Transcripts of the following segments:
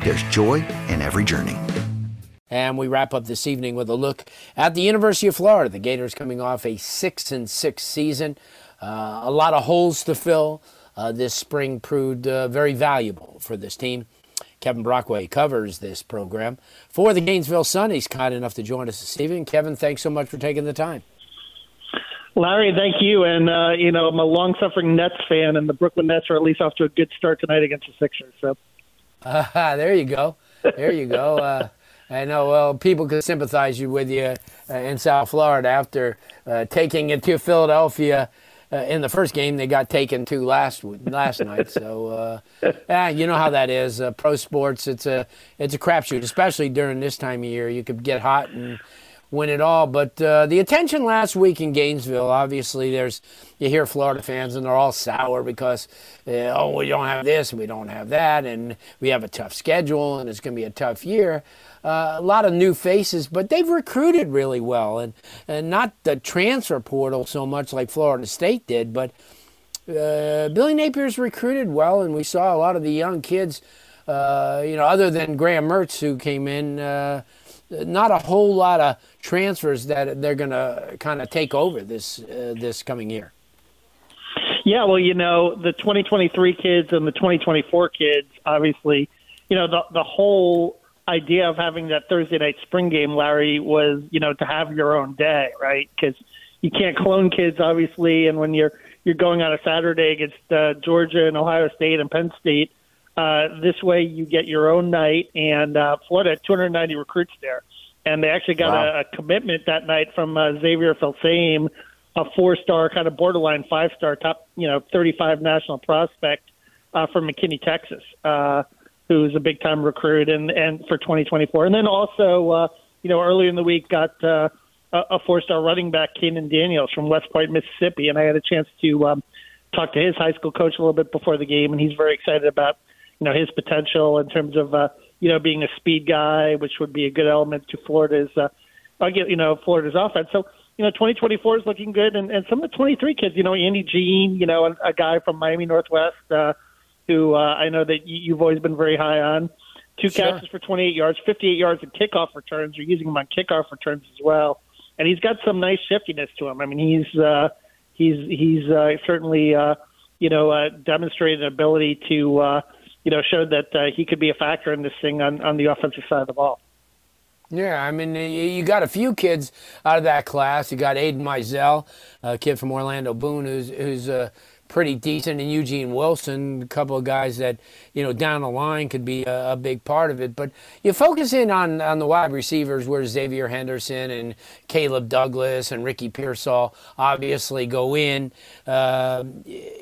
there's joy in every journey. And we wrap up this evening with a look at the University of Florida. The Gators coming off a six and six season, uh, a lot of holes to fill. Uh, this spring proved uh, very valuable for this team. Kevin Brockway covers this program for the Gainesville Sun. He's kind enough to join us this evening. Kevin, thanks so much for taking the time. Larry, thank you. And, uh, you know, I'm a long suffering Nets fan, and the Brooklyn Nets are at least off to a good start tonight against the Sixers. So, uh, there you go. There you go. Uh, I know. Well, people could sympathize you with you uh, in South Florida after uh, taking it to Philadelphia uh, in the first game. They got taken to last last night. So, uh, yeah, you know how that is. Pro sports, it's a it's a crapshoot, especially during this time of year. You could get hot and win it all. But uh, the attention last week in Gainesville, obviously, there's you hear Florida fans and they're all sour because uh, oh we don't have this and we don't have that and we have a tough schedule and it's going to be a tough year. Uh, a lot of new faces, but they've recruited really well, and and not the transfer portal so much like Florida State did, but uh, Billy Napier's recruited well, and we saw a lot of the young kids. Uh, you know, other than Graham Mertz who came in, uh, not a whole lot of transfers that they're going to kind of take over this uh, this coming year. Yeah, well, you know, the 2023 kids and the 2024 kids, obviously, you know, the the whole idea of having that Thursday night spring game, Larry, was you know to have your own day, right? Because you can't clone kids, obviously, and when you're you're going on a Saturday against uh, Georgia and Ohio State and Penn State, uh, this way you get your own night. And uh, Florida had 290 recruits there, and they actually got wow. a, a commitment that night from uh, Xavier Filsaime, a four-star kind of borderline five-star top, you know, 35 national prospect uh, from McKinney, Texas. Uh, who's a big time recruit and and for 2024. And then also, uh, you know, earlier in the week got uh, a four star running back, Kahnen Daniels from West Point, Mississippi, and I had a chance to um, talk to his high school coach a little bit before the game, and he's very excited about you know his potential in terms of uh, you know being a speed guy, which would be a good element to Florida's uh, you know Florida's offense. So you know, 2024 is looking good, and, and some of the 23 kids, you know, Andy Jean, you know, a, a guy from Miami Northwest, uh, who uh, I know that you've always been very high on. Two sure. catches for 28 yards, 58 yards in kickoff returns. You're using him on kickoff returns as well, and he's got some nice shiftiness to him. I mean, he's uh, he's he's uh, certainly uh, you know uh, demonstrated an ability to uh, you know showed that uh, he could be a factor in this thing on on the offensive side of the ball. Yeah, I mean, you got a few kids out of that class. You got Aidan Mizell, a kid from Orlando Boone, who's who's uh, pretty decent, and Eugene Wilson, a couple of guys that you know down the line could be a, a, big part of it. But you focus in on on the wide receivers, where Xavier Henderson and Caleb Douglas and Ricky Pearsall obviously go in, uh,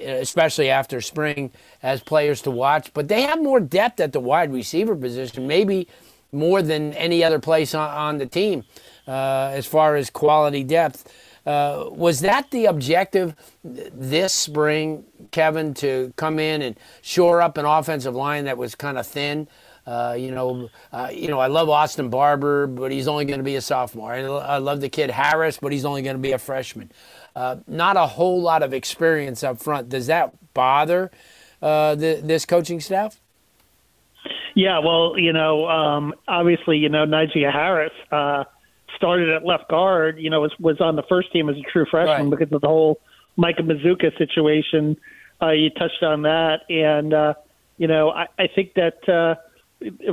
especially after spring as players to watch. But they have more depth at the wide receiver position, maybe more than any other place on, on the team uh, as far as quality depth. Uh, was that the objective this spring, Kevin, to come in and shore up an offensive line that was kind of thin? Uh, you know, uh, you know, I love Austin Barber, but he's only going to be a sophomore. I, I, love the kid Harris, but he's only going to be a freshman. Uh, not a whole lot of experience up front. Does that bother uh, the, this coaching staff? Yeah, well, you know, um, obviously, you know, Najee Harris started at left guard, you know, was was on the first team as a true freshman right. because of the whole Micah Mazzccua situation. Uh, you touched on that, and uh, you know, I, I think that uh,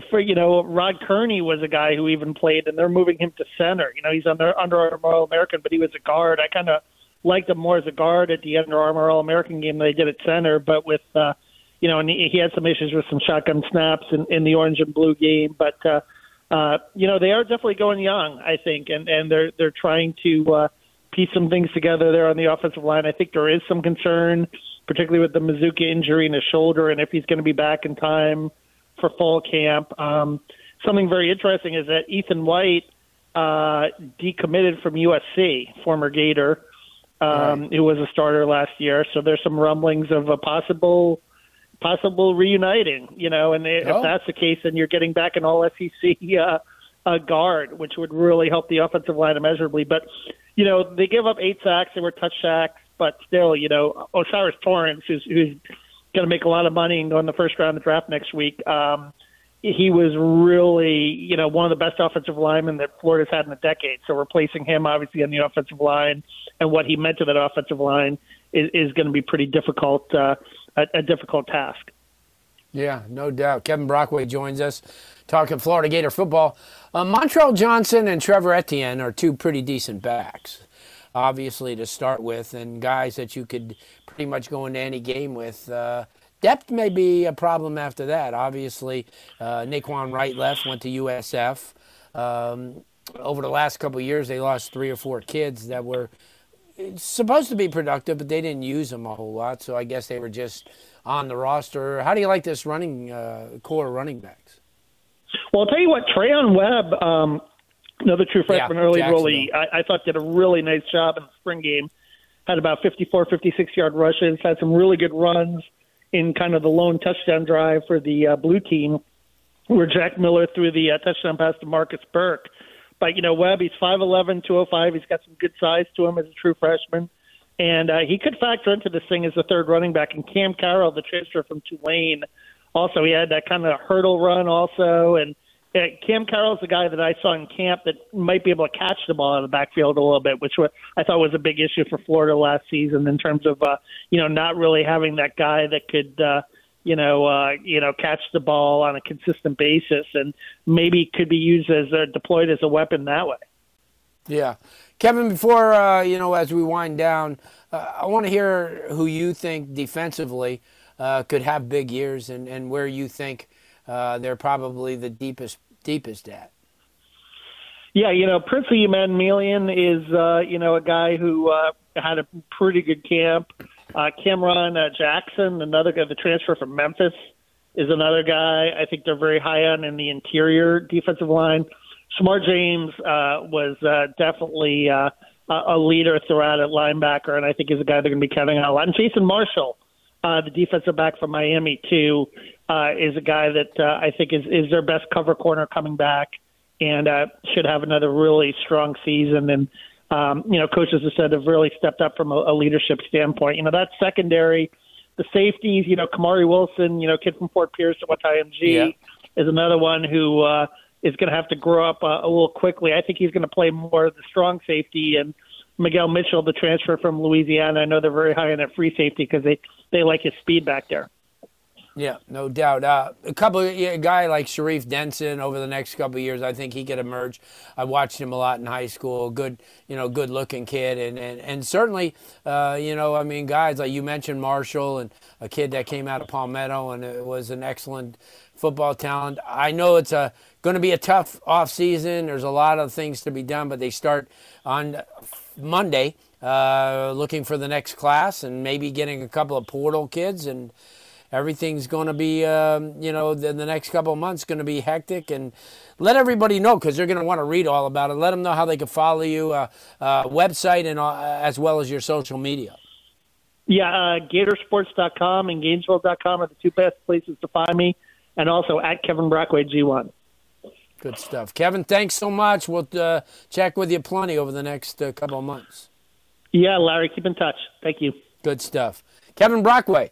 for you know Rod Kearney was a guy who even played, and they're moving him to center. You know, he's under Under Armour All American, but he was a guard. I kind of liked him more as a guard at the Under Armour All American game than they did at center. But with uh, you know, and he, he had some issues with some shotgun snaps in, in the orange and blue game. But uh, uh, you know, they are definitely going young, I think, and and they're they're trying to uh, piece some things together there on the offensive line. I think there is some concern, particularly with the Mazzccua injury in his shoulder, and if he's going to be back in time for fall camp. Um, something very interesting is that Ethan White uh, decommitted from USC, former Gator, um, right. who was a starter last year. So there's some rumblings of a possible possible reuniting. You know, and if oh. that's the case, then you're getting back an All SEC uh, uh, guard, which would really help the offensive line immeasurably. But you know, they give up eight sacks. They were touch sacks, but still, you know, O'Cyrus Torrence, who's who's going to make a lot of money and go in the first round of the draft next week. Um, he was really, you know, one of the best offensive linemen that Florida's had in a decade. So replacing him, obviously, on the offensive line and what he meant to that offensive line is, is going to be pretty difficult, uh, a, a difficult task. Yeah, no doubt. Kevin Brockway joins us talking Florida Gator football. Uh, Montrell Johnson and Trevor Etienne are two pretty decent backs, obviously, to start with, and guys that you could pretty much go into any game with. Uh, depth may be a problem after that. Obviously, uh, Nay'Quan Wright left, went to USF. Um, over the last couple years, they lost three or four kids that were supposed to be productive, but they didn't use them a whole lot. So I guess they were just on the roster. How do you like this running uh, core running backs? Well, I'll tell you what, Treyaun Webb, um, another true freshman, yeah, early really, I, I thought did a really nice job in the spring game. Had about 54, 56 yard rushes, had some really good runs in kind of the lone touchdown drive for the uh, blue team, where Jack Miller threw the uh, touchdown pass to Marcus Burke. But you know, Webb, he's 5'11", 205. He's got some good size to him as a true freshman, and uh, he could factor into this thing as a third running back. And Cam Carroll, the transfer from Tulane, also he had that kind of hurdle run also, and uh, Cam Carroll's the guy that I saw in camp that might be able to catch the ball of the backfield a little bit, which I thought was a big issue for Florida last season in terms of uh, you know not really having that guy that could uh, you know uh, you know catch the ball on a consistent basis, and maybe could be used as uh, deployed as a weapon that way. Yeah, Kevin. Before uh, you know, as we wind down, uh, I want to hear who you think defensively uh, could have big years, and and where you think. Uh, they're probably the deepest deepest at? Yeah, you know, Princely Umanmielen is, uh, you know, a guy who uh, had a pretty good camp. Uh, Cameron uh, Jackson, another guy, the transfer from Memphis, is another guy. I think they're very high on in the interior defensive line. Shemar James uh, was uh, definitely uh, a leader throughout at linebacker, and I think is a guy they're going to be counting on a lot. And Jason Marshall, uh, the defensive back from Miami, too, uh, is a guy that uh, I think is, is their best cover corner coming back and uh, should have another really strong season. And, um, you know, coaches have said have really stepped up from a, a leadership standpoint. You know, that's secondary. The safeties, you know, Kamari Wilson, you know, kid from Fort Pierce at IMG, yeah. is another one who uh, is going to have to grow up uh, a little quickly. I think he's going to play more of the strong safety and Miguel Mitchell, the transfer from Louisiana. I know they're very high on that free safety because they they like his speed back there. Yeah, no doubt. Uh, a couple, yeah, a guy like Sharif Denson over the next couple of years, I think he could emerge. I watched him a lot in high school. Good, you know, good looking kid, and and and certainly, uh, you know, I mean, guys like you mentioned Marshall and a kid that came out of Palmetto and it was an excellent football talent. I know it's a going to be a tough off season. There's a lot of things to be done, but they start on Monday, uh, looking for the next class and maybe getting a couple of portal kids and everything's going to be, um, you know, the, the next couple of months going to be hectic. And let everybody know because they're going to want to read all about it. Let them know how they can follow you, uh, uh, website, and uh, as well as your social media. Yeah, uh, Gatorsports.com and Gainesville.com are the two best places to find me, and also at Kevin Brockway G1. Good stuff. Kevin, thanks so much. We'll uh, check with you plenty over the next uh, couple of months. Yeah, Larry, keep in touch. Thank you. Good stuff. Kevin Brockway.